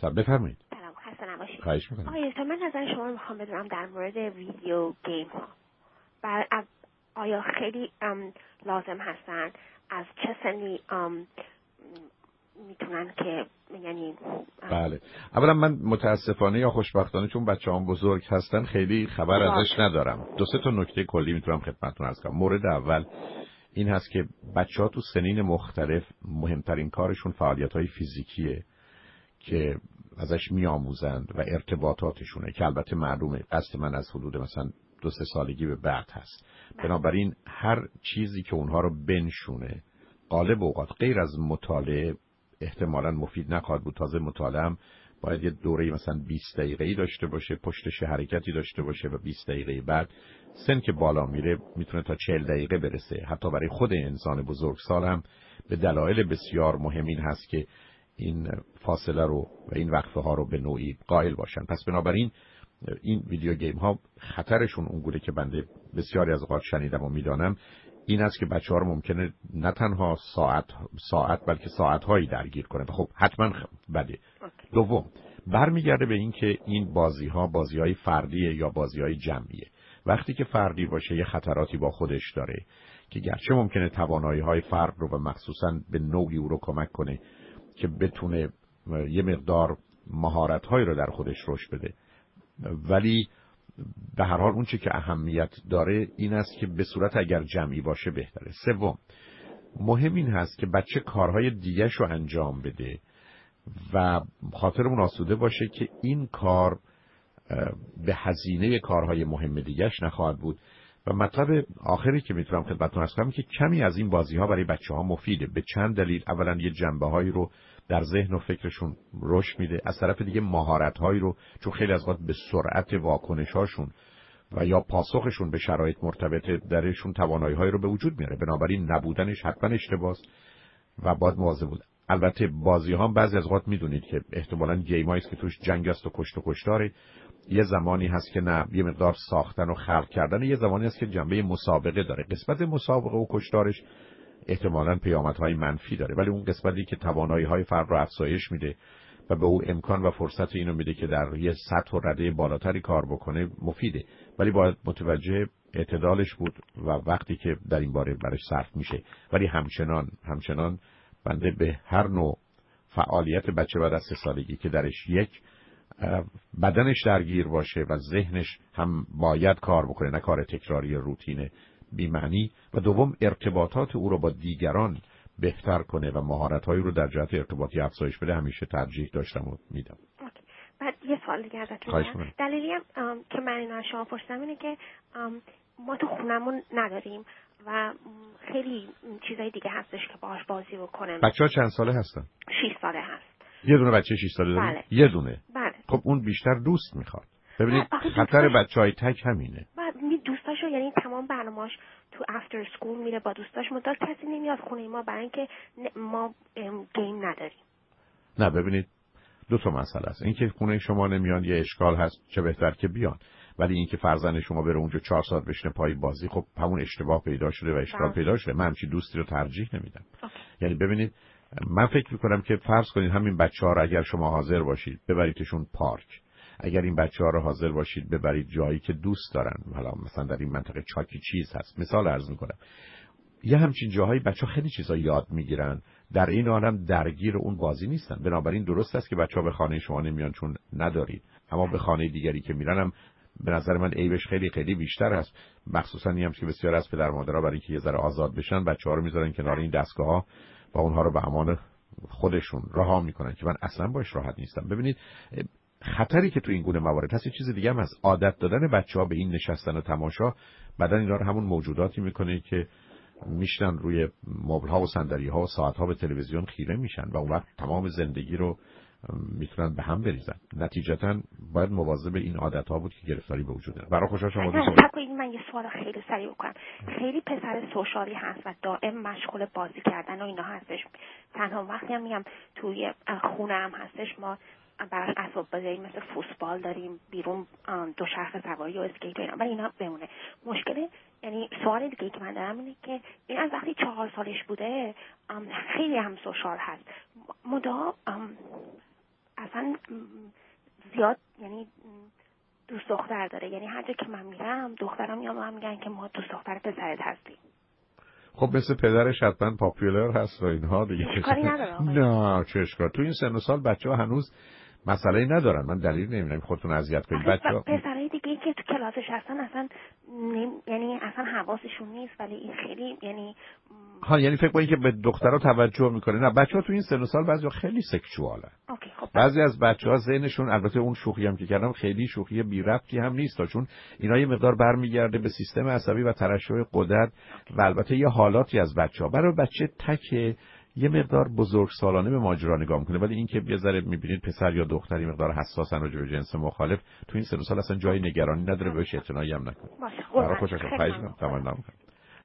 سب بفرمایید. سلام خسته نباشید. خواهش می‌کنم. آقای من نظر شما رو می‌خوام بدونم در مورد ویدیو گیم ها. بر آیا خیلی لازم هستن؟ از چه سنی می‌تونن که یعنی بله. اولا من متاسفانه یا خوشبختانه چون بچه هم بزرگ هستن خیلی خبر. ازش ندارم. دو سه تا نکته کلی می‌تونم خدمتتون ارز کنم. مورد اول این هست که بچه ها تو سنین مختلف مهمترین کارشون فعالیت های فیزیکیه. که ازش میآموزند و ارتباطاتشونه که البته معلومه قصد من از حدود مثلا دو سه سالگی به بعد هست. بنابراین هر چیزی که اونها رو بنشونه غالب اوقات غیر از مطالعه احتمالا مفید نخواهد بود. تازه مطالعه هم باید یه دوره مثلا 20 دقیقه ای داشته باشه پشتش حرکتی داشته باشه و 20 دقیقه بعد سن که بالا میره می‌تونه تا 40 دقیقه برسه. حتی برای خود انسان بزرگسال هم به دلایل بسیار مهم این هست که این فاصله رو و این وقفه ها رو به نوعی قائل باشن. پس بنابراین این ویدیو گیم ها خطرشون اونگونه که بنده بسیاری از اوقات شنیدم و می‌دانم. این است که بچه ها رو ممکنه نه تنها ساعت ساعت بلکه ساعت هایی درگیر کنه. خب حتما بده. دوم برمیگرده به این که این بازی ها بازی های فردیه یا بازی های جمعیه. وقتی که فردی باشه یه خطراتی با خودش داره که گرچه ممکنه توانایی های فرد رو و مخصوصا به نوعی او رو کمک کنه که بتونه یه مقدار مهارت رو در خودش رشد بده. ولی به هر حال اون چی که اهمیت داره این است که به صورت اگر جمعی باشه بهتره. سوم مهم این هست که بچه کارهای دیگرش رو انجام بده و خاطرمون آسوده باشه که این کار به هزینه کارهای مهم دیگرش نخواهد بود. و مطلب آخری که می‌تونم خدمتتون ارز کنم که کمی از این بازی ها برای بچه ها مفیده. به چند دلیل. اولا یه جنبه هایی رو در ذهن و فکرشون رشد میده. از طرف دیگه مهارت هایی رو چون خیلی از وقت به سرعت واکنش هاشون و یا پاسخشون به شرایط مرتبط درشون توانایی هایی رو به وجود میاره. بنابراین نبودنش حتما اشتباس و باید مواظب بود. البته بازی ها بعضی از اوقات می‌دونید که احتمالاً گیم که توش جنگ است و کشت و کشتاره. یه زمانی هست که نه یه مقدار ساختن و خلق کردن یه زمانی هست که جنبه مسابقه داره. قسمت مسابقه و کشتارش احتمالاً پیامدهای منفی داره. ولی اون قسمتی که توانایی های فرد رو افزایش میده و به او امکان و فرصت اینو میده که در یه سطح و رده بالاتری کار بکنه مفیده. ولی باید متوجه اعتدالش بود و وقتی که در این باره برش صرف میشه. ولی همچنان همچنان بنده به هر نوع فعالیت بچه بعد از سالگی که درش یک بدنش درگیر باشه و ذهنش هم باید کار بکنه نه کار تکراری روتین بیمعنی. و دوم ارتباطات او رو با دیگران بهتر کنه و مهارت‌هایی رو در جهت ارتباطی افزایش بده. همیشه ترجیح داشتم و میدم. بعد یه سوال دیگه ازتون. دلیلی هم که من این از شما پرسیدم اینه که ما تو خونمون نداریم و خیلی چیزای دیگه هستش که باهاش بازی بکنم بچه ها چند ساله هستن؟ 6 ساله هست. یه دونه بچه 6 ساله داریم بله. یه دونه. خب اون بیشتر دوست می‌خواد. ببینید خطر بچه های تک همینه. می دوستاشو یعنی تمام برنامه‌اش تو افتر سکول میره با دوستاش مدار کسی نمیاد خونه ما برای اینکه ما گیم نداریم. نه ببینید دو تا مسئله است. اینکه خونه شما نمیان یه اشکال هست چه بهتر که بیان. ولی اینکه فرزند شما بره اونجا چهار ساعت بشینه پای بازی خب همون اشتباه پیدا شده و اشکال بله. پیدا شده. من همچین دوستی رو ترجیح نمیدم. یعنی ببینید من فکر می‌کنم که فرض کنید همین بچه ها رو اگر شما حاضر باشید ببریدشون پارک. اگر این بچه ها رو حاضر باشید ببرید جایی که دوست دارن. حالا مثلا در این منطقه چاکی چیز هست. مثال عرض می‌کنم. یه همچین جاهایی بچه ها خیلی چیزا یاد می‌گیرن. در این عالم درگیر اون بازی نیستن. بنابراین درست است که بچه ها به خانه شما نمیان چون ندارید اما به خانه دیگری که میرن هم به نظر من عیبش خیلی خیلی بیشتر است مخصوصا این هم که بسیار از پدر مادرها برای اینکه یه ذره آزاد بشن بچه ها رو می‌ذارن کنار این دستگاه و اونها رو به امان خودشون رها می‌کنن که من اصلا باش راحت نیستم. ببینید خطری که تو این گونه موارد هست یه چیز دیگه هم هست. عادت دادن بچه ها به این نشستن و تماشا بعدا اینا رو همون موجوداتی می‌کنه که میشنن روی مبل ها و صندلی ها و ساعت ها به تلویزیون خیره میشن و اون وقت تمام زندگی رو می‌تونن به هم بریزن. نتیجتا باید مواظب این عادت ها بود که گرفتاری به وجود داره برای خوشحال شما اگر دو صبر کنید من یه سوال خیلی سریع بکنم. خیلی پسر سوشالی هست و دائم مشغول بازی کردن و اینا هستش. تنها وقتی هم میگم توی خونه هم هستش ما براش اسباب بازی مثل فوتبال داریم بیرون آم، دو شرخ سواری و اسکیت و اینا ولی اینا بمونه. مشکل یعنی سوال دیگه که من دارم اینه که این از وقتی چهار سالش بوده خیلی هم سوشال هست. مدا اصلا زیاد یعنی دوست دختر داره. یعنی هر جا که من میرم دخترم میان هم میگن که ما دوست دختر پسرت هستیم. خب مثل پدرش حتما پاپیولر هست و اینها دیگه. اشکالی نداره نه چه اشکال. تو این سن و سال بچه ها هنوز مسئله ندارن. من دلیل نمی‌دونم خودتون اذیت کنید. بچه ها پسرای دیگه که تو کلاسش هستن اصلا یعنی اصلا حواسشون نیست ولی این خیلی یعنی ها یعنی فکر کنید که به دخترها توجه می‌کنه. نه بچه ها تو این سن و سال بعضی خیلی سکشوالن خب بعضی از بچه ها ذهنشون البته اون شوخی هم که کردم خیلی شوخی بی ربطی هم نیست چون اینا یه مقدار برمیگرده به سیستم عصبی و ترشح قدرت و البته یه حالاتی از بچه ها برای بچه تک یه مقدار بزرگ سالانه به ماجرا نگاه می‌کنه ولی اینکه یه ذره می‌بینید پسر یا دختری مقدار حساسن راجع به جنس مخالف تو این سن سال اصلا جای نگرانی نداره بهش اعتنایی هم نکنه باشه خوشحال تمام